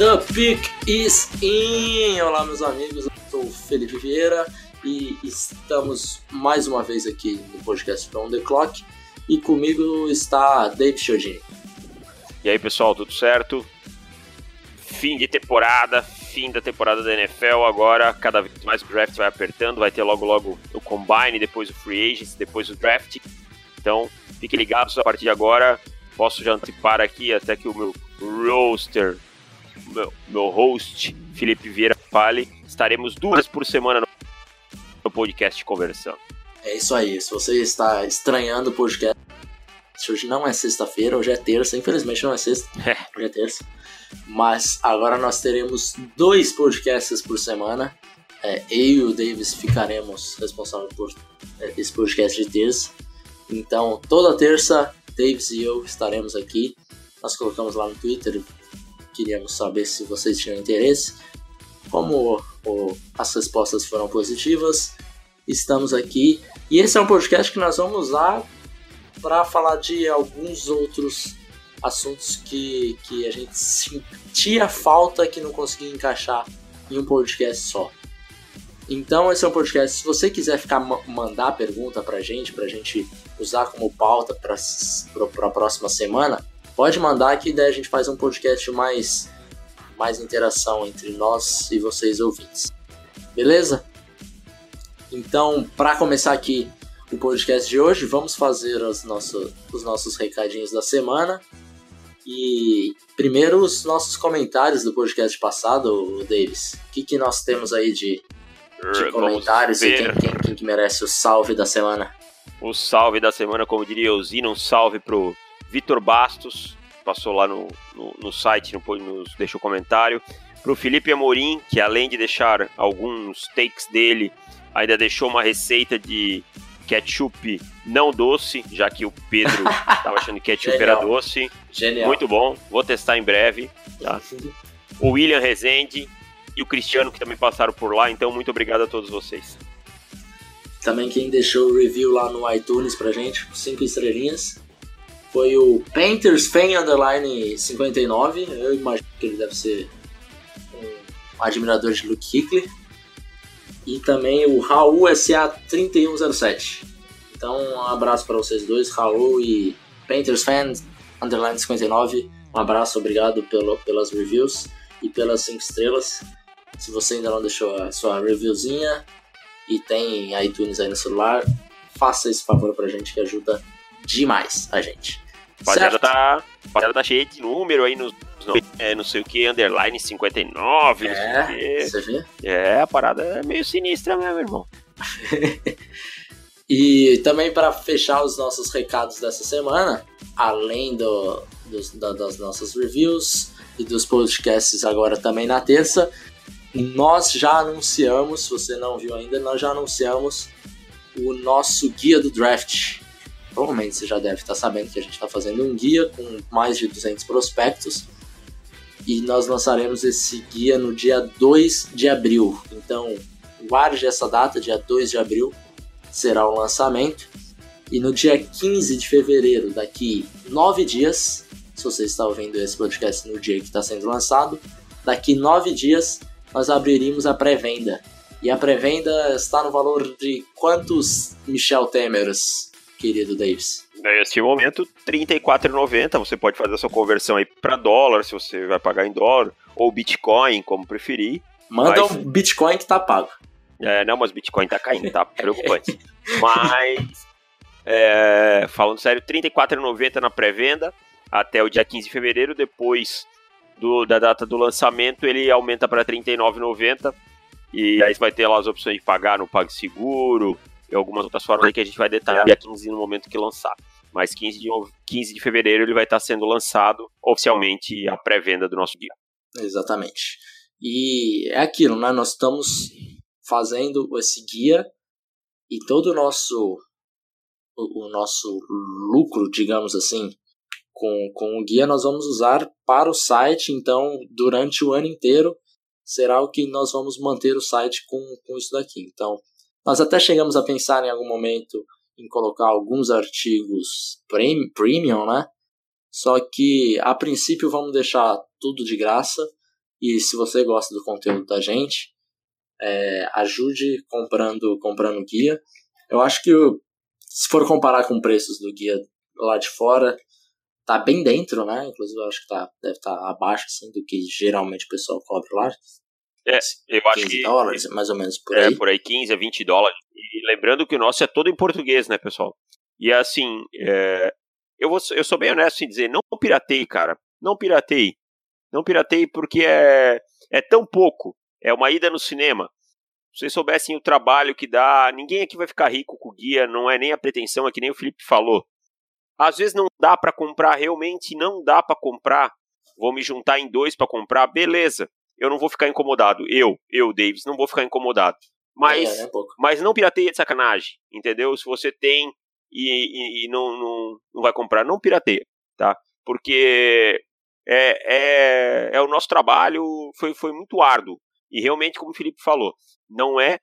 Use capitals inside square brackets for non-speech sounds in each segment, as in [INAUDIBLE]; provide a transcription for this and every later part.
The Pick is in! Olá, meus amigos, eu sou o Felipe Vieira e estamos mais uma vez aqui no podcast From the Clock e comigo está Dave Chiodini. E aí, pessoal, tudo certo? Fim de temporada, fim da temporada da NFL. Agora, cada vez mais o draft vai apertando. Vai ter logo, logo o Combine, depois o Free Agents, depois o Draft. Então, fiquem ligados a partir de agora. Posso já antecipar aqui até que o meu roster meu, meu host, Felipe Vieira, fale. Estaremos duas por semana no podcast conversando. É isso aí, se você está estranhando o podcast, hoje não é sexta-feira, hoje é terça, infelizmente não é sexta, hoje é terça. Mas agora nós teremos dois podcasts por semana. É, eu e o Davis ficaremos responsáveis por é, esse podcast de terça. Então, toda terça, Davis e eu estaremos aqui. Nós colocamos lá no Twitter, queríamos saber se vocês tinham interesse. Como o, as respostas foram positivas, estamos aqui. E esse é um podcast que nós vamos usar para falar de alguns outros assuntos que, que a gente sentia falta que não conseguia encaixar em um podcast só. Então esse é um podcast, se você quiser ficar mandar pergunta pra gente, pra gente usar como pauta para a próxima semana, pode mandar que daí a gente faz um podcast mais, mais interação entre nós e vocês ouvintes. Beleza? Então, para começar aqui o podcast de hoje, vamos fazer os nossos, os nossos recadinhos da semana. E primeiro os nossos comentários do podcast passado, Davis. O que, que nós temos aí de, de comentários e quem, quem, quem, que merece o salve da semana? O salve da semana, como diria o Zino, um salve pro Vitor Bastos, passou lá no, no, no site, no, nos deixou comentário. Para o Felipe Amorim, que além de deixar alguns takes dele, ainda deixou uma receita de ketchup não doce, já que o Pedro [LAUGHS] estava achando que ketchup Genial. era doce. Genial. Muito bom, vou testar em breve. Tá? O William Rezende e o Cristiano, que também passaram por lá, então muito obrigado a todos vocês. Também quem deixou o review lá no iTunes pra gente, cinco estrelinhas foi o Painters Fan Underline 59. Eu imagino que ele deve ser um admirador de Luke Hickley. E também o Raul SA3107. Então, um abraço para vocês dois, Raul e Painters Fan Underline 59. Um abraço, obrigado pelo, pelas reviews e pelas 5 estrelas. Se você ainda não deixou a sua reviewzinha e tem iTunes aí no celular, faça esse favor pra gente que ajuda demais a gente. Rapaziada tá, rapaziada tá cheia de número aí nos. É, não sei o que, underline 59, é, não sei o que. Você vê? É, a parada é meio sinistra mesmo, irmão. [LAUGHS] e também para fechar os nossos recados dessa semana, além do, dos, da, das nossas reviews e dos podcasts agora também na terça, nós já anunciamos, se você não viu ainda, nós já anunciamos o nosso guia do draft provavelmente você já deve estar sabendo que a gente está fazendo um guia com mais de 200 prospectos e nós lançaremos esse guia no dia 2 de abril. Então, guarde essa data, dia 2 de abril será o lançamento. E no dia 15 de fevereiro, daqui 9 dias, se você está ouvindo esse podcast no dia que está sendo lançado, daqui 9 dias nós abriremos a pré-venda. E a pré-venda está no valor de quantos Michel Temers? Querido Davis? Neste momento, R$ 34,90. Você pode fazer a sua conversão aí para dólar, se você vai pagar em dólar, ou Bitcoin, como preferir. Manda mas... um Bitcoin que tá pago. É, não, mas Bitcoin tá caindo, tá [LAUGHS] preocupante. mas, é, falando sério, R$ 34,90 na pré-venda até o dia 15 de fevereiro. Depois do, da data do lançamento, ele aumenta para R$ 39,90. E aí você vai ter lá as opções de pagar no PagSeguro, e algumas outras formas aí que a gente vai detalhar dia 15 no momento que lançar. Mas 15 de, 15 de fevereiro ele vai estar sendo lançado oficialmente a pré-venda do nosso guia. Exatamente. E é aquilo, né? Nós estamos fazendo esse guia e todo o nosso o, o nosso lucro, digamos assim, com, com o guia nós vamos usar para o site, então durante o ano inteiro será o que nós vamos manter o site com, com isso daqui. Então, nós até chegamos a pensar em algum momento em colocar alguns artigos premium, né? Só que a princípio vamos deixar tudo de graça. E se você gosta do conteúdo da gente, é, ajude comprando comprando guia. Eu acho que se for comparar com preços do guia lá de fora, tá bem dentro, né? Inclusive eu acho que tá, deve estar tá abaixo assim, do que geralmente o pessoal cobra lá. É, eu acho que. dólares, mais ou menos por é, aí. É, por aí 15 a 20 dólares. E lembrando que o nosso é todo em português, né, pessoal? E assim, é, eu, vou, eu sou bem honesto em dizer, não piratei, cara. Não piratei. Não piratei porque é, é tão pouco. É uma ida no cinema. Se vocês soubessem o trabalho que dá, ninguém aqui vai ficar rico com o guia, não é nem a pretensão, é que nem o Felipe falou. Às vezes não dá para comprar, realmente não dá para comprar. Vou me juntar em dois para comprar, beleza eu não vou ficar incomodado. Eu, eu, Davis, não vou ficar incomodado. Mas, é, é mas não pirateia de sacanagem, entendeu? Se você tem e, e, e não, não, não vai comprar, não pirateia, tá? Porque é, é, é o nosso trabalho, foi, foi muito árduo. E realmente, como o Felipe falou, não é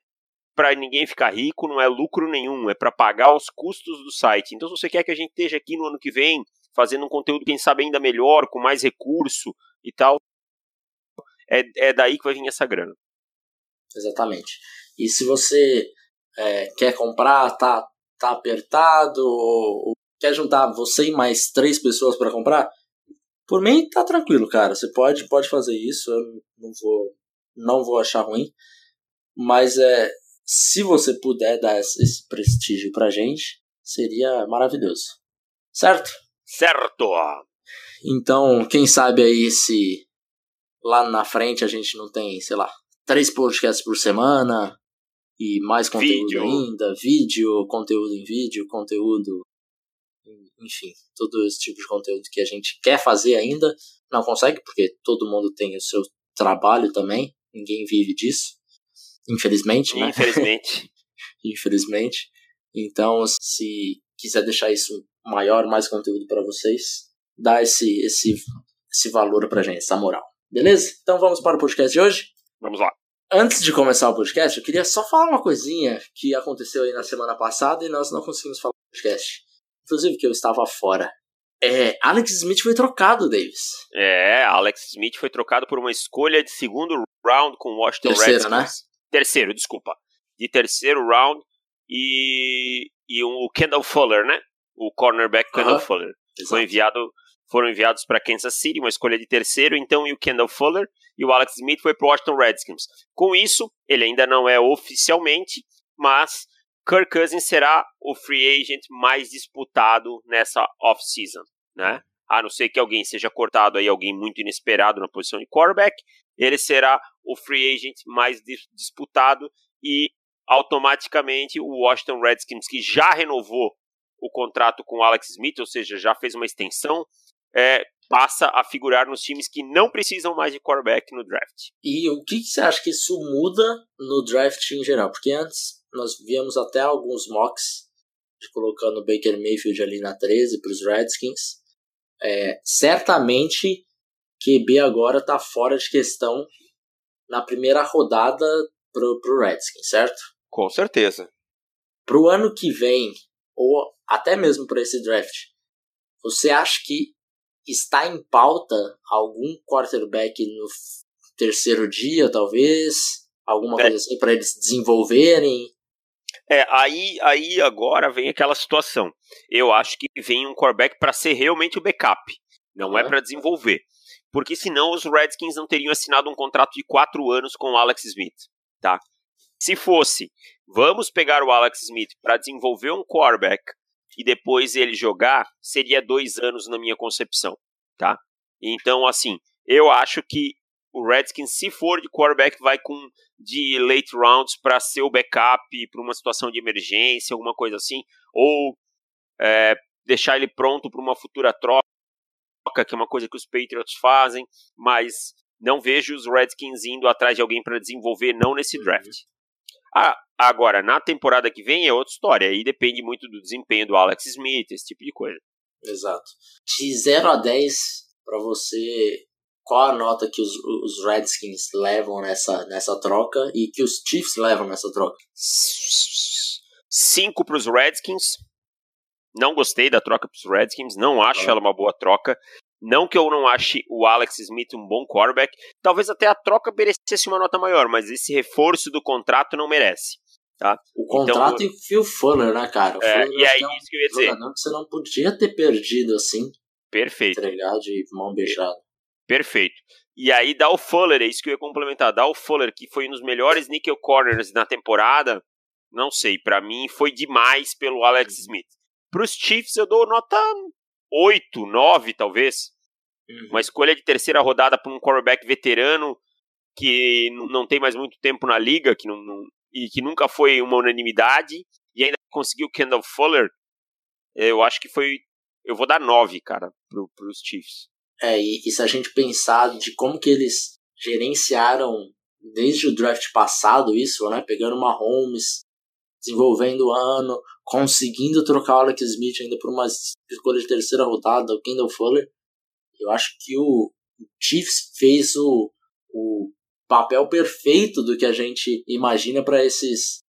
para ninguém ficar rico, não é lucro nenhum, é para pagar os custos do site. Então, se você quer que a gente esteja aqui no ano que vem, fazendo um conteúdo, quem sabe, ainda melhor, com mais recurso e tal, é, é daí que vai vir essa grana. Exatamente. E se você é, quer comprar, tá, tá apertado, ou, ou, quer juntar você e mais três pessoas para comprar, por mim tá tranquilo, cara. Você pode, pode fazer isso, eu não vou, não vou achar ruim. Mas é, se você puder dar esse prestígio pra gente, seria maravilhoso. Certo? Certo! Então, quem sabe aí se lá na frente a gente não tem, sei lá, três podcasts por semana e mais conteúdo vídeo. ainda, vídeo, conteúdo em vídeo, conteúdo, enfim, todo esse tipo de conteúdo que a gente quer fazer ainda, não consegue, porque todo mundo tem o seu trabalho também, ninguém vive disso, infelizmente, né? Infelizmente. [LAUGHS] infelizmente. Então, se quiser deixar isso maior, mais conteúdo para vocês, dá esse, esse, esse valor pra gente, essa moral. Beleza? Então vamos para o podcast de hoje? Vamos lá. Antes de começar o podcast, eu queria só falar uma coisinha que aconteceu aí na semana passada e nós não conseguimos falar no podcast. Inclusive que eu estava fora. É, Alex Smith foi trocado, Davis. É, Alex Smith foi trocado por uma escolha de segundo round com o Washington Terceiro? Redskins. Né? Terceiro, desculpa. De terceiro round e, e o Kendall Fuller, né? O cornerback Kendall uh -huh. Fuller. Exato. Foi enviado foram enviados para Kansas City, uma escolha de terceiro, então e o Kendall Fuller e o Alex Smith foi para o Washington Redskins. Com isso, ele ainda não é oficialmente, mas Kirk Cousins será o free agent mais disputado nessa off-season, né? A não ser que alguém seja cortado aí, alguém muito inesperado na posição de quarterback, ele será o free agent mais disputado e automaticamente o Washington Redskins, que já renovou o contrato com o Alex Smith, ou seja, já fez uma extensão, é, passa a figurar nos times que não precisam mais de quarterback no draft. E o que, que você acha que isso muda no draft em geral? Porque antes nós víamos até alguns mocks de colocando o Baker Mayfield ali na 13 para os Redskins. É, certamente QB agora está fora de questão na primeira rodada pro, pro Redskins, certo? Com certeza. Pro ano que vem, ou até mesmo para esse draft, você acha que está em pauta algum quarterback no terceiro dia, talvez? Alguma é. coisa assim para eles desenvolverem? É, aí, aí agora vem aquela situação. Eu acho que vem um quarterback para ser realmente o backup, não uhum. é para desenvolver. Porque senão os Redskins não teriam assinado um contrato de quatro anos com o Alex Smith, tá? Se fosse, vamos pegar o Alex Smith para desenvolver um quarterback e depois ele jogar, seria dois anos na minha concepção, tá? Então, assim, eu acho que o Redskins, se for de quarterback, vai com de late rounds para ser o backup para uma situação de emergência, alguma coisa assim, ou é, deixar ele pronto para uma futura troca, que é uma coisa que os Patriots fazem, mas não vejo os Redskins indo atrás de alguém para desenvolver, não nesse draft. Ah, agora, na temporada que vem é outra história. Aí depende muito do desempenho do Alex Smith, esse tipo de coisa. Exato. De 0 a 10, para você, qual a nota que os, os Redskins levam nessa, nessa troca e que os Chiefs levam nessa troca? 5 para os Redskins. Não gostei da troca para os Redskins. Não acho ah. ela uma boa troca. Não que eu não ache o Alex Smith um bom quarterback, talvez até a troca merecesse uma nota maior, mas esse reforço do contrato não merece. Tá? O contrato então, e o Fuller, né, cara? O é, Fuller e aí, é um isso que eu ia dizer. Que você não podia ter perdido assim. Perfeito. Entregar de mão beijada. Perfeito. E aí dá o Fuller, é isso que eu ia complementar. Dá o Fuller, que foi um dos melhores nickel corners na temporada. Não sei, para mim foi demais pelo Alex Smith. Para os Chiefs eu dou nota 8, 9 talvez. Uhum. Uma escolha de terceira rodada para um quarterback veterano que não tem mais muito tempo na liga que não, não, e que nunca foi uma unanimidade e ainda conseguiu Kendall Fuller. Eu acho que foi. Eu vou dar 9, cara, para os Chiefs. É, e, e se a gente pensar de como que eles gerenciaram desde o draft passado isso, né? Pegando uma Holmes, desenvolvendo o ano, conseguindo trocar o Alex Smith ainda por uma escolha de terceira rodada, o Kendall Fuller. Eu acho que o Chiefs fez o, o papel perfeito do que a gente imagina para esses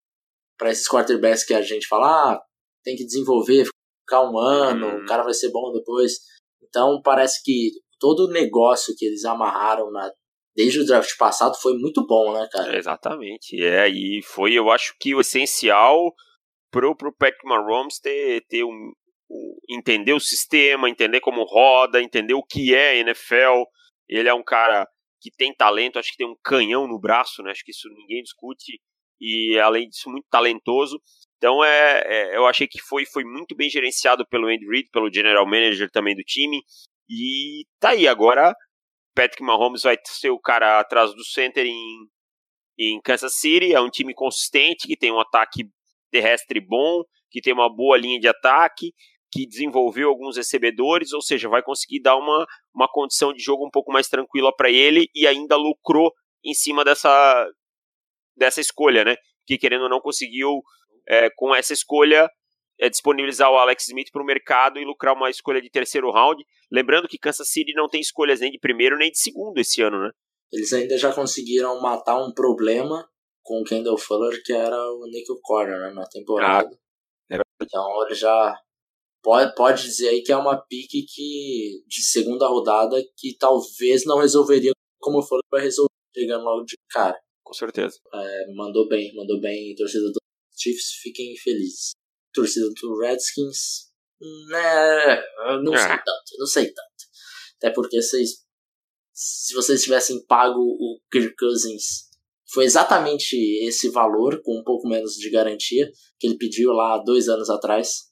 para esses quarterbacks que a gente fala, ah, tem que desenvolver, ficar um ano, o cara vai ser bom depois. Então parece que todo o negócio que eles amarraram na, desde o draft passado foi muito bom, né, cara? Exatamente. É, e foi, eu acho que o essencial pro, pro Patrick Mahomes ter, ter um, um, entender o sistema, entender como roda, entender o que é NFL. Ele é um cara que tem talento, acho que tem um canhão no braço, né? Acho que isso ninguém discute. E além disso, muito talentoso. Então é, é, eu achei que foi, foi muito bem gerenciado pelo Andy Reid, pelo general manager também do time. E tá aí, agora Patrick Mahomes vai ser o cara atrás do center em, em Kansas City. É um time consistente, que tem um ataque terrestre bom, que tem uma boa linha de ataque, que desenvolveu alguns recebedores, ou seja, vai conseguir dar uma, uma condição de jogo um pouco mais tranquila para ele e ainda lucrou em cima dessa, dessa escolha, né? Que querendo ou não conseguiu, é, com essa escolha, é, disponibilizar o Alex Smith para o mercado e lucrar uma escolha de terceiro round. Lembrando que Kansas City não tem escolhas nem de primeiro nem de segundo esse ano, né? Eles ainda já conseguiram matar um problema com o Kendall Fuller, que era o Nickel Corner né, na temporada. Ah, é então ele já pode, pode dizer aí que é uma pique que, de segunda rodada que talvez não resolveria como o Fuller vai resolver chegando logo de cara. Com certeza. É, mandou bem, mandou bem. Torcida do Chiefs, fiquem felizes torcida do Redskins, né, não sei ah. tanto, não sei tanto. Até porque vocês, se vocês tivessem pago o Kirk Cousins, foi exatamente esse valor, com um pouco menos de garantia, que ele pediu lá dois anos atrás.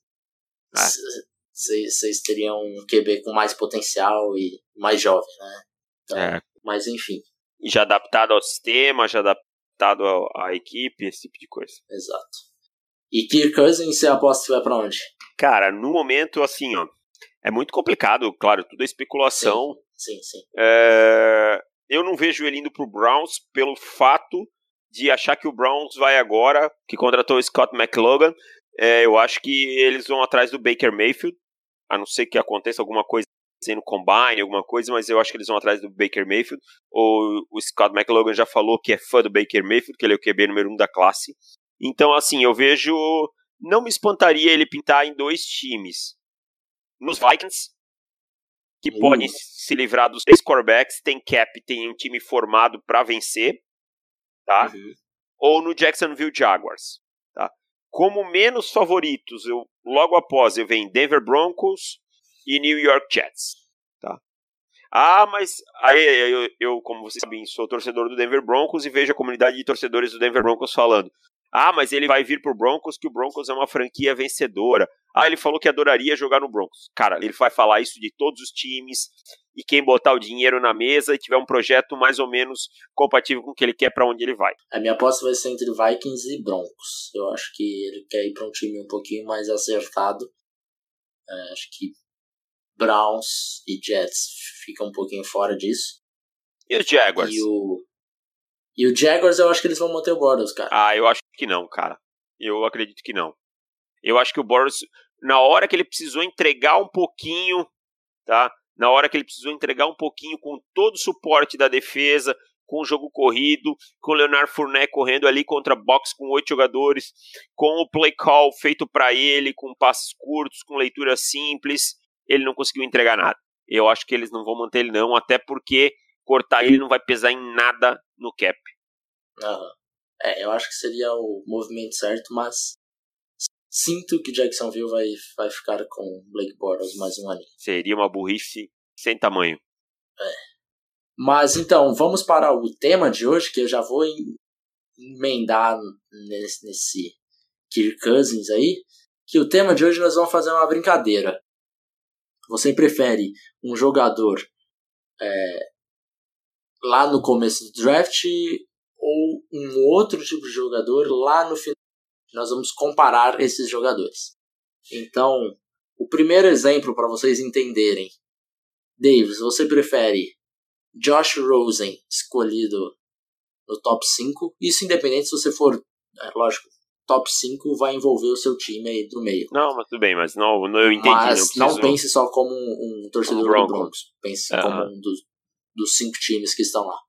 Vocês teriam um QB com mais potencial e mais jovem, né? Então, é. Mas enfim. Já adaptado ao sistema, já adaptado à equipe, esse tipo de coisa. Exato. E Kirk Cousins, você aposta que vai para onde? Cara, no momento, assim, ó, é muito complicado, claro, tudo é especulação. Sim, sim. sim. É, eu não vejo ele indo pro Browns pelo fato de achar que o Browns vai agora, que contratou o Scott McLogan, é, eu acho que eles vão atrás do Baker Mayfield, a não ser que aconteça alguma coisa no combine, alguma coisa, mas eu acho que eles vão atrás do Baker Mayfield. O, o Scott McLogan já falou que é fã do Baker Mayfield, que ele é o QB número um da classe. Então, assim, eu vejo. Não me espantaria ele pintar em dois times. Nos Vikings, que uhum. podem se livrar dos três quarterbacks, tem cap, tem um time formado para vencer, tá? Uhum. Ou no Jacksonville Jaguars, tá? Como menos favoritos, eu logo após eu venho Denver Broncos e New York Jets, tá? Ah, mas aí eu, eu, como vocês sabem, sou torcedor do Denver Broncos e vejo a comunidade de torcedores do Denver Broncos falando: ah, mas ele vai vir pro Broncos, que o Broncos é uma franquia vencedora. Ah, ele falou que adoraria jogar no Broncos. Cara, ele vai falar isso de todos os times e quem botar o dinheiro na mesa e tiver um projeto mais ou menos compatível com o que ele quer para onde ele vai. A minha aposta vai ser entre Vikings e Broncos. Eu acho que ele quer ir para um time um pouquinho mais acertado. É, acho que Browns e Jets ficam um pouquinho fora disso. E os Jaguars? E o E o Jaguars, eu acho que eles vão manter o Bortles, cara. Ah, eu acho que não, cara. Eu acredito que não. Eu acho que o Bortles, na hora que ele precisou entregar um pouquinho, tá? Na hora que ele precisou entregar um pouquinho com todo o suporte da defesa, com o jogo corrido, com o Leonard Fournette correndo ali contra box com oito jogadores, com o play call feito para ele, com passes curtos, com leitura simples, ele não conseguiu entregar nada. Eu acho que eles não vão manter ele não, até porque cortar ele não vai pesar em nada no cap. Uhum. É, eu acho que seria o movimento certo, mas sinto que Jacksonville vai, vai ficar com Blake Bortles mais um ano. Seria uma burrice sem tamanho. É. Mas então, vamos para o tema de hoje, que eu já vou emendar nesse, nesse Kirk Cousins aí. Que o tema de hoje nós vamos fazer uma brincadeira. Você prefere um jogador é, lá no começo do draft ou um outro tipo de jogador lá no final? Nós vamos comparar esses jogadores. Então, o primeiro exemplo para vocês entenderem. Davis, você prefere Josh Rosen escolhido no top 5? Isso independente se você for, é, lógico, top 5 vai envolver o seu time aí do meio. Não, mas tudo bem, mas não, não eu entendi. Mas não, não pense só como um, um torcedor um do Broncos. Pense uh -huh. como um dos, dos cinco times que estão lá.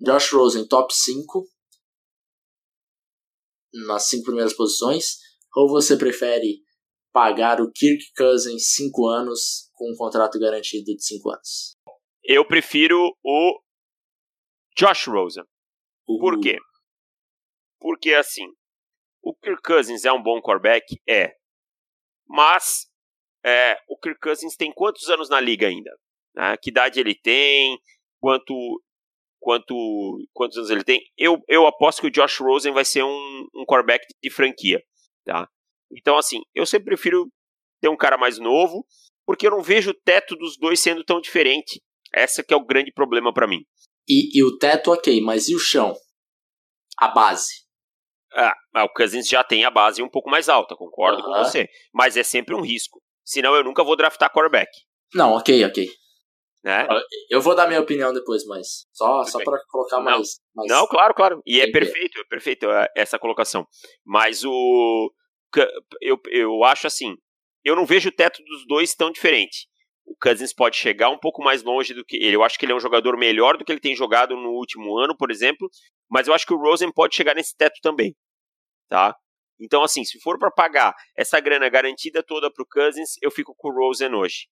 Josh Rosen, top 5. Nas cinco primeiras posições. Ou você prefere pagar o Kirk Cousins 5 anos com um contrato garantido de 5 anos? Eu prefiro o Josh Rosen. Uhum. Por quê? Porque assim, o Kirk Cousins é um bom quarterback? É. Mas é, o Kirk Cousins tem quantos anos na liga ainda? Né? Que idade ele tem? Quanto, quanto, quantos anos ele tem? Eu, eu aposto que o Josh Rosen vai ser um, um quarterback de franquia. Tá? Então, assim, eu sempre prefiro ter um cara mais novo, porque eu não vejo o teto dos dois sendo tão diferente. Essa que é o grande problema para mim. E, e, o teto, ok, mas e o chão? A base? Ah, o Cousins já tem a base um pouco mais alta, concordo com você. Mas é sempre um risco. Senão eu nunca vou draftar quarterback. Não, ok, ok. Né? Eu vou dar minha opinião depois, mas só, só para colocar mais, não. mais. Não, claro, claro. E é perfeito, é perfeito é, essa colocação. Mas o. Eu, eu acho assim. Eu não vejo o teto dos dois tão diferente. O Cousins pode chegar um pouco mais longe do que ele. Eu acho que ele é um jogador melhor do que ele tem jogado no último ano, por exemplo. Mas eu acho que o Rosen pode chegar nesse teto também tá? Então, assim, se for para pagar essa grana garantida toda pro Cousins, eu fico com o Rosen hoje.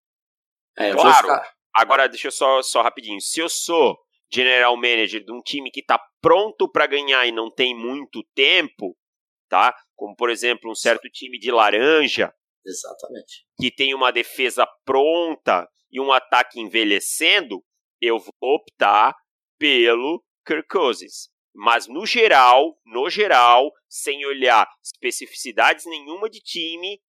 É, claro. Ficar... Agora, deixa eu só, só rapidinho. Se eu sou general manager de um time que está pronto para ganhar e não tem muito tempo, tá? Como, por exemplo, um certo time de laranja. Exatamente. Que tem uma defesa pronta e um ataque envelhecendo, eu vou optar pelo Kirk Cousins. Mas no geral, no geral, sem olhar especificidades nenhuma de time,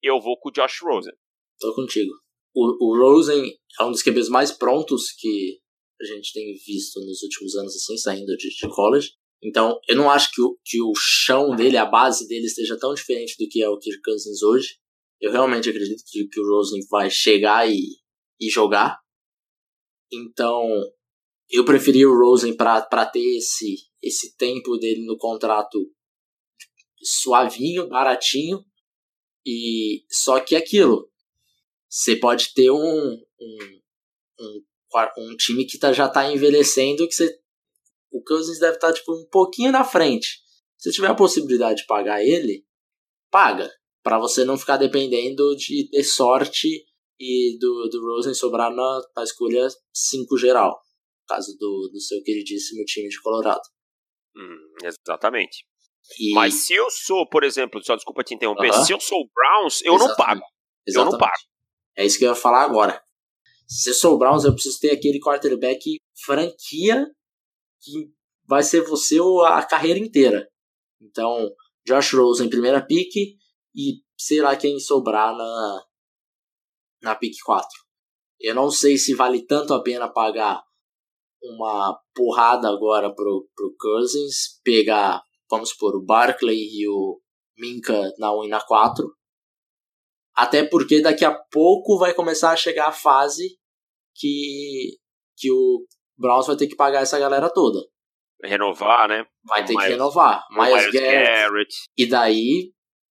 eu vou com o Josh Rosen. Tô contigo. O, o Rosen é um dos QBs mais prontos que a gente tem visto nos últimos anos, assim, saindo de, de college. Então, eu não acho que o, que o chão dele, a base dele, esteja tão diferente do que é o Kirk Cousins hoje. Eu realmente acredito que, que o Rosen vai chegar e, e jogar. Então, eu preferi o Rosen para ter esse, esse tempo dele no contrato suavinho, baratinho. E só que aquilo, você pode ter um, um, um, um time que tá, já está envelhecendo que você, o Cousins deve estar tá, tipo um pouquinho na frente. Se tiver a possibilidade de pagar ele, paga, para você não ficar dependendo de ter sorte e do, do Rosen sobrar na, na escolha 5 geral caso do, do seu queridíssimo time de Colorado. Hum, exatamente. E... Mas se eu sou, por exemplo, só desculpa te interromper, uh -huh. se eu sou o Browns, eu Exatamente. não pago. Exatamente. Eu não pago. É isso que eu ia falar agora. Se eu sou o Browns, eu preciso ter aquele quarterback franquia que vai ser você a carreira inteira. Então, Josh Rose em primeira pick e sei lá quem sobrar na, na pick 4. Eu não sei se vale tanto a pena pagar uma porrada agora pro, pro Cousins, pegar, vamos supor, o Barkley e o Minka na 1 e na 4. Até porque daqui a pouco vai começar a chegar a fase que, que o Browns vai ter que pagar essa galera toda. renovar, né? Vai ter Miles, que renovar. Miles, Miles Garrett. Garrett. E daí,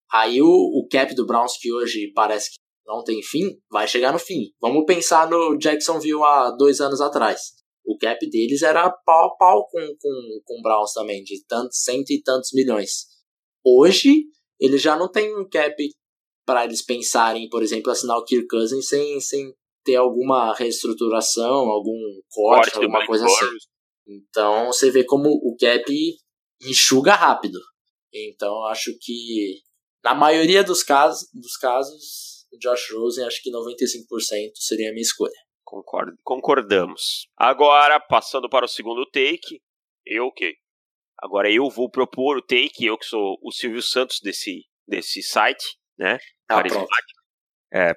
aí o, o cap do Browns, que hoje parece que não tem fim, vai chegar no fim. Vamos pensar no Jacksonville há dois anos atrás. O cap deles era pau a pau com, com, com o Browns também, de tantos, cento e tantos milhões. Hoje, ele já não tem um cap para eles pensarem, por exemplo, assinar o Kirk Cousins sem, sem ter alguma reestruturação, algum corte, corte alguma coisa assim. Então você vê como o cap enxuga rápido. Então acho que na maioria dos casos, dos casos, Josh Rosen acho que 95% seria a minha escolha. Concordo, concordamos. Agora, passando para o segundo take, eu que agora eu vou propor o take, eu que sou o Silvio Santos desse desse site, né? Ah, Carismático. É,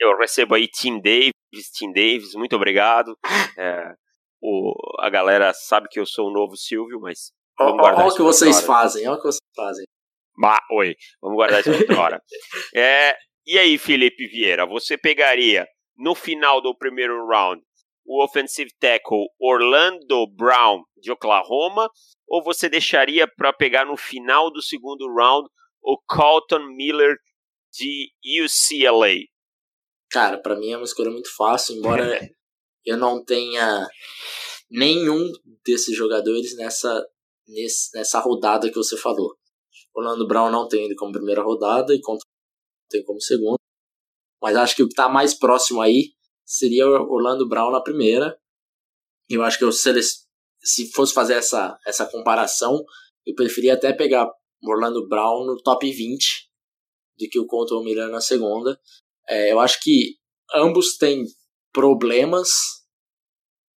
eu recebo aí Tim Davis, Tim Davis, muito obrigado. É, o, a galera sabe que eu sou o novo Silvio, mas. Olha o que vocês hora. fazem, olha o que vocês fazem. Bah, oi, vamos guardar isso outra hora. [LAUGHS] É, e aí, Felipe Vieira, você pegaria no final do primeiro round o offensive tackle Orlando Brown de Oklahoma ou você deixaria para pegar no final do segundo round o Colton Miller de UCLA? Cara, para mim é uma escolha muito fácil, embora [LAUGHS] eu não tenha nenhum desses jogadores nessa, nessa rodada que você falou. Orlando Brown não tem ele como primeira rodada e contra tem como segunda. Mas acho que o que está mais próximo aí seria Orlando Brown na primeira. Eu acho que eu, se, se fosse fazer essa, essa comparação, eu preferia até pegar Orlando Brown no top 20 do que o Colton Miller na segunda. É, eu acho que ambos têm problemas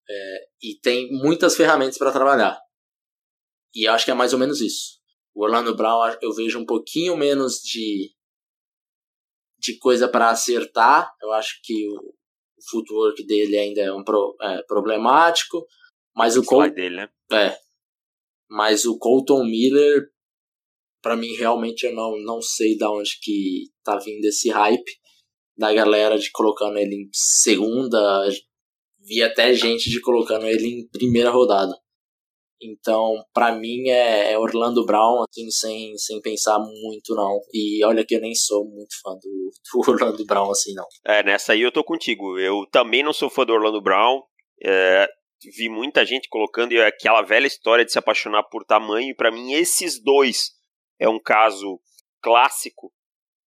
é, e têm muitas ferramentas para trabalhar. E eu acho que é mais ou menos isso. O Orlando Brown eu vejo um pouquinho menos de, de coisa para acertar. Eu acho que o, o footwork dele ainda é um pro, é, problemático. Mas o, Col dele, né? é, mas o Colton Miller, para mim realmente eu não, não sei de onde que tá vindo esse hype da galera de colocando ele em segunda, vi até gente de colocando ele em primeira rodada. Então, para mim é, é, Orlando Brown, assim, sem, sem pensar muito, não. E olha que eu nem sou muito fã do, do [LAUGHS] Orlando Brown, assim, não. É, nessa aí eu tô contigo. Eu também não sou fã do Orlando Brown. É, vi muita gente colocando é aquela velha história de se apaixonar por tamanho. para mim, esses dois é um caso clássico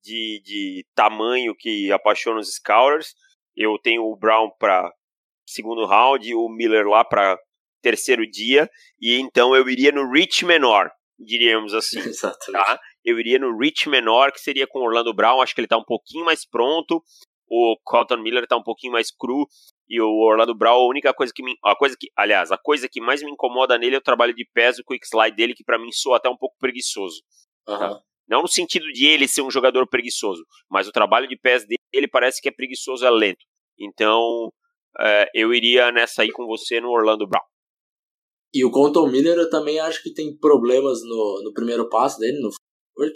de, de tamanho que apaixona os Scouters. Eu tenho o Brown para segundo round, o Miller lá para terceiro dia, e então eu iria no reach menor, diríamos [LAUGHS] assim. Tá? Eu iria no reach menor, que seria com o Orlando Brown, acho que ele está um pouquinho mais pronto, o Colton Miller está um pouquinho mais cru, e o Orlando Brown, a única coisa que me. A coisa que, aliás, a coisa que mais me incomoda nele é o trabalho de pés, o quick slide dele, que para mim soa até um pouco preguiçoso. Uhum. Tá? Não no sentido de ele ser um jogador preguiçoso, mas o trabalho de pés dele parece que é preguiçoso, é lento. Então, é, eu iria nessa aí com você no Orlando Brown. E o Colton Miller eu também acho que tem problemas no, no primeiro passo dele, no foot.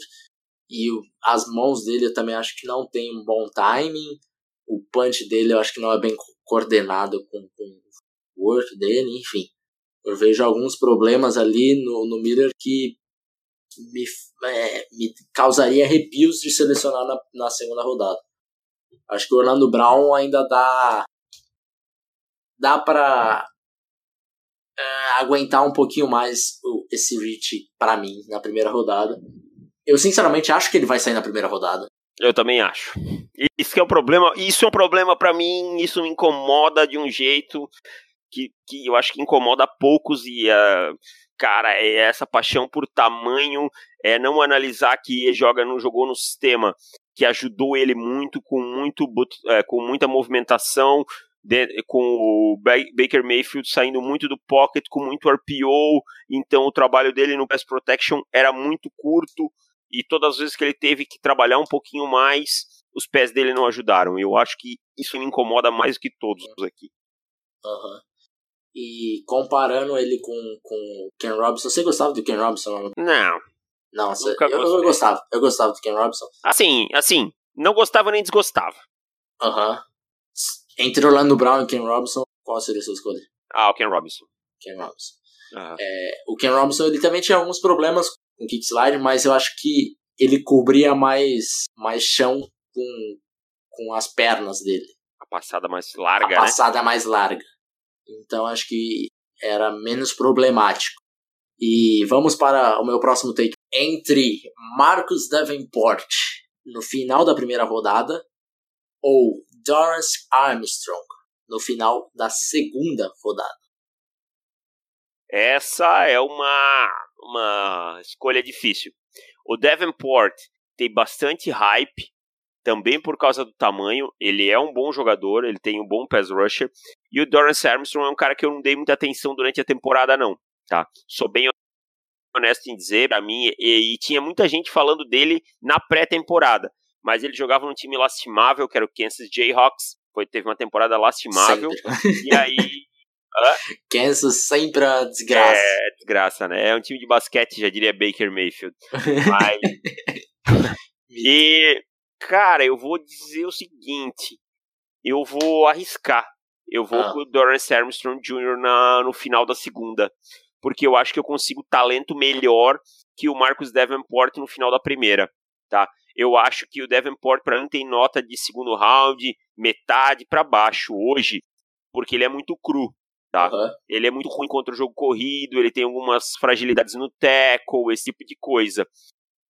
E o, as mãos dele eu também acho que não tem um bom timing. O punch dele eu acho que não é bem coordenado com, com o work dele, enfim. Eu vejo alguns problemas ali no, no Miller que me, é, me causaria arrepios de selecionar na, na segunda rodada. Acho que o Orlando Brown ainda dá dá para é, aguentar um pouquinho mais esse reach para mim na primeira rodada. Eu sinceramente acho que ele vai sair na primeira rodada. Eu também acho. Isso é um problema. Isso é um problema para mim. Isso me incomoda de um jeito que, que eu acho que incomoda poucos e uh, cara, é essa paixão por tamanho, é não analisar que ele joga no jogou no sistema que ajudou ele muito com muito é, com muita movimentação, de, com o Baker Mayfield saindo muito do pocket, com muito RPO, então o trabalho dele no pass protection era muito curto e todas as vezes que ele teve que trabalhar um pouquinho mais, os pés dele não ajudaram. Eu acho que isso me incomoda mais do que todos aqui. Uhum. E comparando ele com, com o Ken Robinson, você gostava do Ken Robinson? Não. Não, você, eu, eu, gostava. Eu gostava do Ken Robinson. Assim, assim, não gostava nem desgostava. Aham. Uhum. Entre Orlando Brown e Ken Robinson, qual seria a sua escolha? Ah, o Ken Robinson. Ken Robinson. Uhum. É, o Ken Robinson ele também tinha alguns problemas com kick slide, mas eu acho que ele cobria mais, mais chão com, com as pernas dele. A passada mais larga, A né? passada mais larga. Então acho que era menos problemático. E vamos para o meu próximo take. Entre Marcus Davenport no final da primeira rodada ou Dorrance Armstrong no final da segunda rodada? Essa é uma, uma escolha difícil. O Davenport tem bastante hype, também por causa do tamanho. Ele é um bom jogador, ele tem um bom pass rusher. E o Dorrance Armstrong é um cara que eu não dei muita atenção durante a temporada, não. Tá? Sou bem honesto em dizer, pra mim, e, e tinha muita gente falando dele na pré-temporada. Mas ele jogava num time lastimável, que era o Kansas Jayhawks. Foi, teve uma temporada lastimável. Sempre. E aí. Hã? Kansas sempre a desgraça. É, desgraça, né? É um time de basquete, já diria Baker Mayfield. Mas. [LAUGHS] e, cara, eu vou dizer o seguinte. Eu vou arriscar. Eu vou ah. com o Dorrance Armstrong Jr. Na, no final da segunda. Porque eu acho que eu consigo talento melhor que o Marcus Davenport no final da primeira. Tá? Eu acho que o Davenport, para mim, tem nota de segundo round, metade para baixo hoje, porque ele é muito cru. Tá? Uhum. Ele é muito ruim contra o jogo corrido, ele tem algumas fragilidades no tackle, esse tipo de coisa.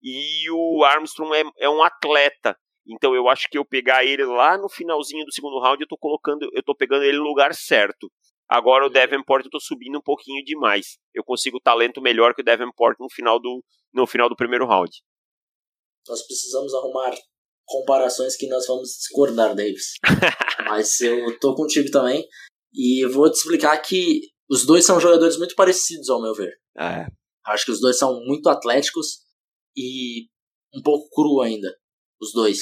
E o Armstrong é, é um atleta. Então eu acho que eu pegar ele lá no finalzinho do segundo round, eu tô colocando, eu tô pegando ele no lugar certo. Agora o Davenport eu tô subindo um pouquinho demais. Eu consigo talento melhor que o Davenport no final do, no final do primeiro round. Nós precisamos arrumar comparações que nós vamos discordar, Davis. [LAUGHS] Mas eu tô contigo também. E vou te explicar que os dois são jogadores muito parecidos, ao meu ver. É. Acho que os dois são muito atléticos e um pouco cru ainda. Os dois.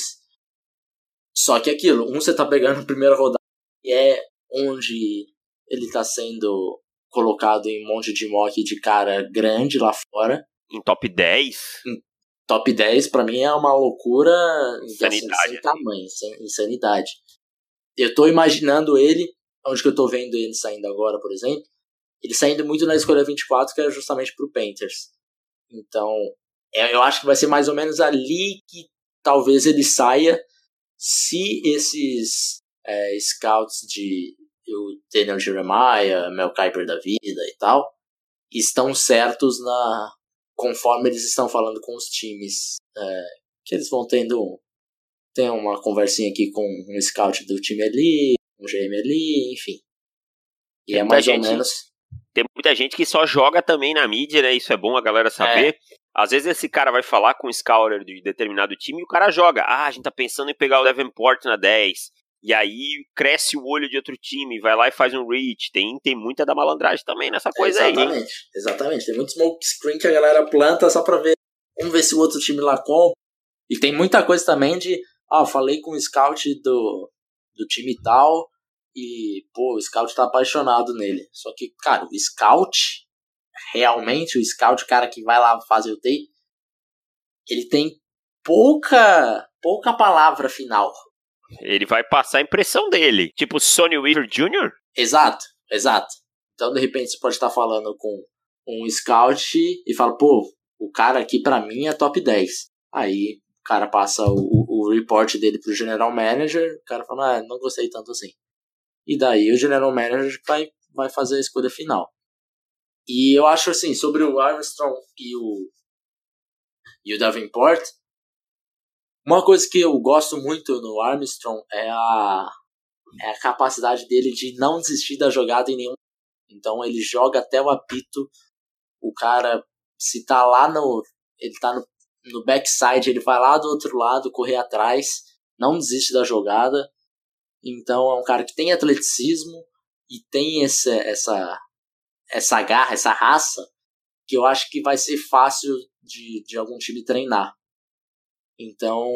Só que aquilo, um você tá pegando na primeira rodada e é onde ele tá sendo colocado em um monte de mock de cara grande lá fora. Em top 10? Em top 10 para mim é uma loucura insanidade. Assim, sem tamanho, sem insanidade. Eu tô imaginando ele, onde que eu tô vendo ele saindo agora, por exemplo, ele saindo muito na escolha 24, que é justamente pro Panthers. Então, é, eu acho que vai ser mais ou menos ali que talvez ele saia se esses é, scouts de o Daniel Jeremiah, Mel Kiper da vida e tal, estão certos na, conforme eles estão falando com os times, é, que eles vão tendo tem uma conversinha aqui com um scout do time ali, um GM ali, enfim. E tem é mais gente, ou menos. Tem muita gente que só joga também na mídia, né? Isso é bom a galera saber. É. Às vezes esse cara vai falar com o scouter de determinado time e o cara joga. Ah, a gente tá pensando em pegar o Davenport na 10. E aí cresce o olho de outro time, vai lá e faz um reach. Tem, tem muita da malandragem também nessa coisa é, exatamente, aí. Exatamente, exatamente. Tem muito smoke screen que a galera planta só pra ver. Vamos ver se o outro time lá compra. E tem muita coisa também de. Ah, falei com o scout do, do time tal. E, pô, o scout tá apaixonado nele. Só que, cara, o scout, realmente, o scout, o cara que vai lá fazer o take, ele tem pouca pouca palavra final. Ele vai passar a impressão dele. Tipo Sonny Weaver Jr.? Exato, exato. Então, de repente, você pode estar falando com um scout e fala, pô, o cara aqui para mim é top 10. Aí o cara passa o, o report dele pro general manager, o cara fala, ah, não gostei tanto assim. E daí o general manager vai, vai fazer a escolha final. E eu acho assim, sobre o Armstrong e o, e o Davenport, uma coisa que eu gosto muito no Armstrong é a, é a capacidade dele de não desistir da jogada em nenhum. Então ele joga até o apito. O cara, se tá lá no. Ele tá no, no backside, ele vai lá do outro lado correr atrás, não desiste da jogada. Então é um cara que tem atleticismo e tem essa, essa, essa garra, essa raça, que eu acho que vai ser fácil de, de algum time treinar. Então,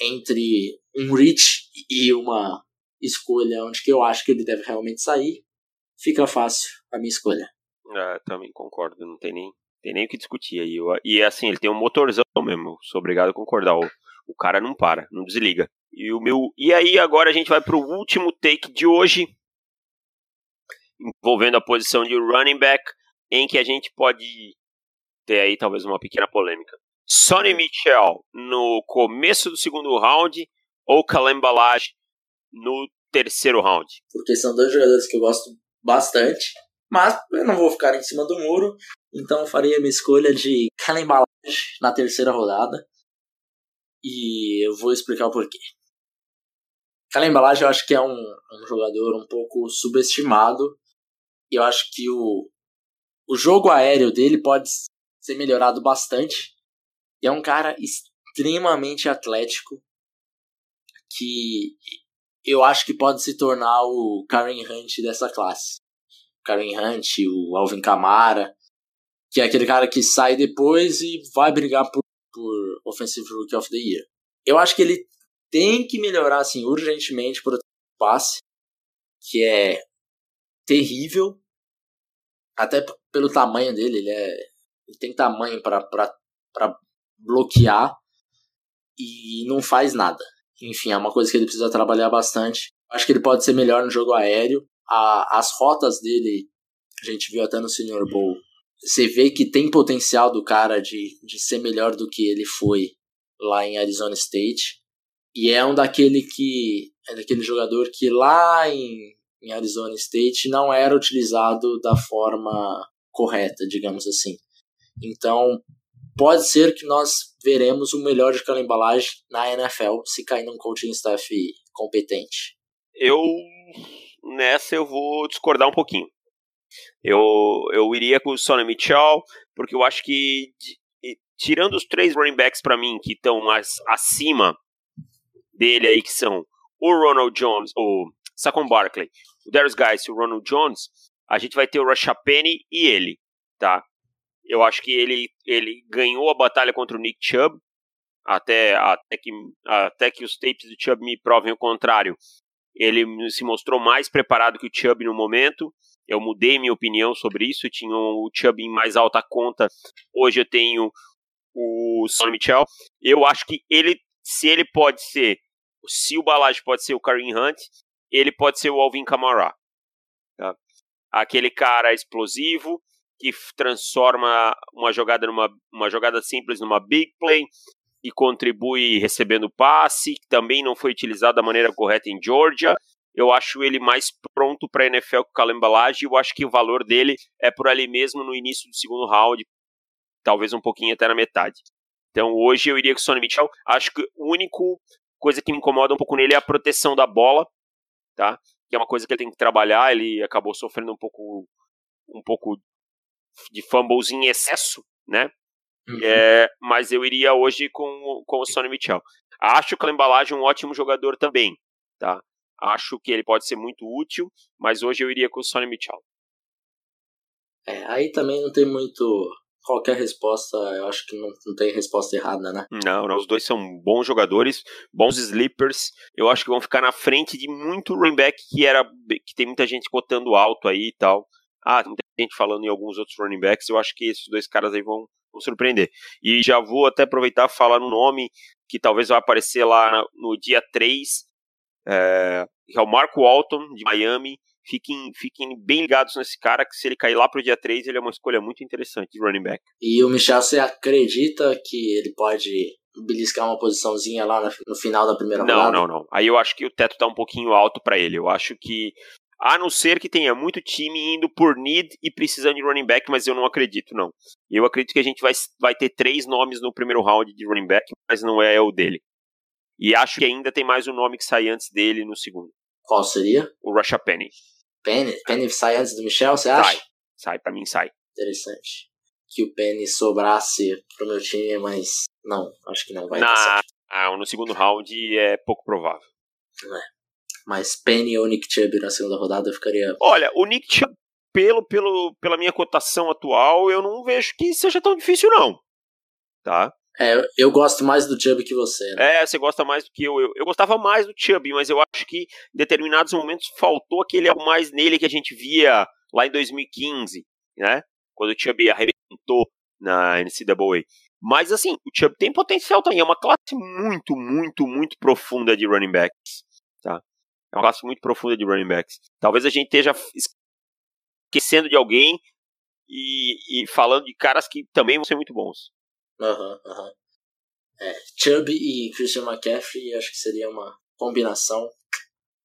entre um reach e uma escolha onde que eu acho que ele deve realmente sair, fica fácil a minha escolha. Ah, também concordo, não tem nem, tem nem o que discutir aí. E assim, ele tem um motorzão mesmo, sou obrigado a concordar. O, o cara não para, não desliga. E o meu. E aí agora a gente vai pro último take de hoje, envolvendo a posição de running back. em que a gente pode ter aí talvez uma pequena polêmica. Sonny Mitchell no começo do segundo round ou Kalembalage no terceiro round? Porque são dois jogadores que eu gosto bastante, mas eu não vou ficar em cima do muro, então faria a minha escolha de Kalembalage na terceira rodada. E eu vou explicar o porquê. Kalembalage eu acho que é um, um jogador um pouco subestimado. Eu acho que o, o jogo aéreo dele pode ser melhorado bastante. E é um cara extremamente atlético que eu acho que pode se tornar o Karen Hunt dessa classe. O Karen Hunt, o Alvin Kamara, que é aquele cara que sai depois e vai brigar por, por Offensive Rookie of the Year. Eu acho que ele tem que melhorar assim urgentemente por passe, que é terrível, até pelo tamanho dele, ele é ele tem tamanho para bloquear e não faz nada. Enfim, é uma coisa que ele precisa trabalhar bastante. Acho que ele pode ser melhor no jogo aéreo. A, as rotas dele, a gente viu até no Senior Bowl. Você vê que tem potencial do cara de, de ser melhor do que ele foi lá em Arizona State. E é um daquele que. É daquele jogador que lá em, em Arizona State não era utilizado da forma correta, digamos assim. Então, pode ser que nós veremos o melhor de aquela embalagem na NFL se cair num coaching staff competente. Eu nessa eu vou discordar um pouquinho. Eu, eu iria com o Sonny Mitchell, porque eu acho que tirando os três running backs para mim que estão acima dele aí que são o Ronald Jones, o Saquon Barkley, o Darius Guys e o Ronald Jones, a gente vai ter o Rashad Penny e ele, tá? Eu acho que ele, ele ganhou a batalha contra o Nick Chubb, até, até, que, até que os tapes do Chubb me provem o contrário. Ele se mostrou mais preparado que o Chubb no momento. Eu mudei minha opinião sobre isso. Tinha o Chubb em mais alta conta. Hoje eu tenho o Sonny Michel. Eu acho que ele, se ele pode ser, se o Balage pode ser o Kareem Hunt, ele pode ser o Alvin Kamara. Tá? Aquele cara explosivo, que transforma uma jogada numa uma jogada simples numa big play e contribui recebendo passe, que também não foi utilizado da maneira correta em Georgia. Eu acho ele mais pronto para a NFL que o Calembalage. Eu acho que o valor dele é por ali mesmo no início do segundo round, talvez um pouquinho até na metade. Então hoje eu iria com o Sonny Mitchell. Acho que a única coisa que me incomoda um pouco nele é a proteção da bola, tá? Que é uma coisa que ele tem que trabalhar. Ele acabou sofrendo um pouco um pouco de fumbles em excesso, né? Uhum. É, mas eu iria hoje com, com o Sonny Mitchell. Acho que o Embalagem é um ótimo jogador também, tá? Acho que ele pode ser muito útil, mas hoje eu iria com o Sonny Mitchell. É, aí também não tem muito qualquer resposta, eu acho que não, não tem resposta errada, né? Não, não, os dois são bons jogadores, bons sleepers. Eu acho que vão ficar na frente de muito running back que era que tem muita gente cotando alto aí e tal. Ah, tem muita gente falando em alguns outros running backs. Eu acho que esses dois caras aí vão, surpreender. E já vou até aproveitar falar um nome que talvez vai aparecer lá no dia 3, é, que é o Marco Walton, de Miami. Fiquem, fiquem bem ligados nesse cara, que se ele cair lá pro dia 3, ele é uma escolha muito interessante de running back. E o Michel, você acredita que ele pode beliscar uma posiçãozinha lá no final da primeira não, rodada? Não, não, não. Aí eu acho que o teto tá um pouquinho alto para ele. Eu acho que a não ser que tenha muito time indo por need e precisando de running back, mas eu não acredito, não. Eu acredito que a gente vai, vai ter três nomes no primeiro round de running back, mas não é o dele. E acho que ainda tem mais um nome que sai antes dele no segundo. Qual seria? O Rusha Penny. Penny? Penny sai antes do Michel, você acha? Sai, sai, pra mim sai. Interessante. Que o Penny sobrasse pro meu time, mas não, acho que não vai Na... Ah, no segundo round é pouco provável. É. Mas Penny ou Nick Chubb na segunda rodada eu ficaria. Olha, o Nick Chubb, pelo, pelo, pela minha cotação atual, eu não vejo que seja tão difícil, não. Tá? É, eu gosto mais do Chubb que você, né? É, você gosta mais do que eu. Eu, eu gostava mais do Chubb, mas eu acho que em determinados momentos faltou aquele algo mais nele que a gente via lá em 2015, né? Quando o Chubb arrebentou na NCAA. Mas assim, o Chubb tem potencial também. É uma classe muito, muito, muito profunda de running backs. É uma classe muito profunda de running backs. Talvez a gente esteja esquecendo de alguém e, e falando de caras que também vão ser muito bons. Aham, uhum, aham. Uhum. É, Chubb e Christian McCaffrey acho que seria uma combinação.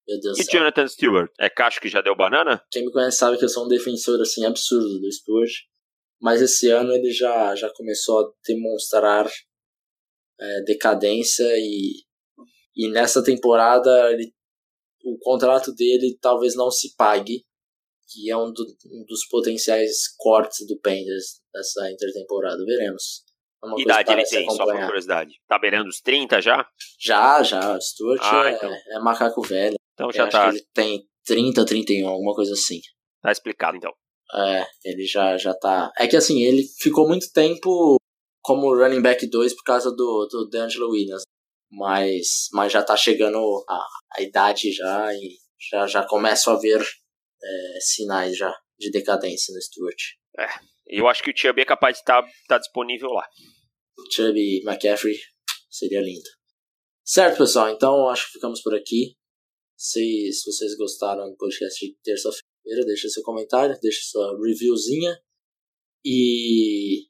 Meu Deus e Jonathan Stewart? É cacho que já deu banana? Quem me conhece sabe que eu sou um defensor assim absurdo do Stewart. Mas esse ano ele já, já começou a demonstrar é, decadência e, e nessa temporada ele, o contrato dele talvez não se pague, que é um, do, um dos potenciais cortes do Panthers nessa intertemporada. Veremos. É idade ele tem, só por curiosidade? Tá beirando os 30 já? Já, já. O Stuart ah, é, então. é, macaco velho. Então já tá. ele tem 30, 31, alguma coisa assim. Tá explicado então. É, ele já, já tá. É que assim, ele ficou muito tempo como running back 2 por causa do, do D'Angelo Williams. Mas, mas já tá chegando a, a idade já e já, já começo a ver é, sinais já de decadência no Stuart. É, eu acho que o Chubb é capaz de estar tá, tá disponível lá. Chubb e McCaffrey seria lindo. Certo, pessoal, então acho que ficamos por aqui. Se, se vocês gostaram do podcast de terça-feira, deixe seu comentário, deixe sua reviewzinha e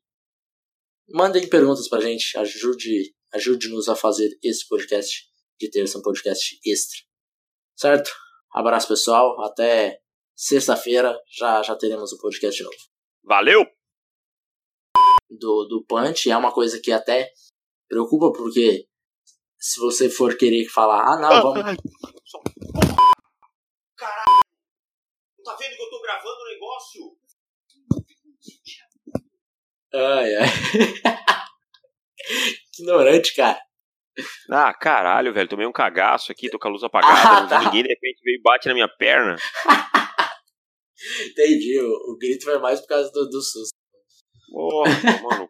mandem perguntas pra gente, ajude, ajude-nos a fazer esse podcast de terça, um podcast extra. Certo? Abraço pessoal, até sexta-feira já, já teremos o um podcast novo. Valeu! Do, do punch é uma coisa que até preocupa porque se você for querer falar, ah não, vamos. Caralho! Tá vendo que eu tô gravando o negócio? Ai, ai. [LAUGHS] [LAUGHS] que ignorante, cara. Ah, caralho, velho. Tomei um cagaço aqui, tô com a luz apagada, ah, não tá. ninguém, de repente veio e bate na minha perna. [LAUGHS] Entendi, o, o, grito vai mais por causa do, do susto. Porra, mano.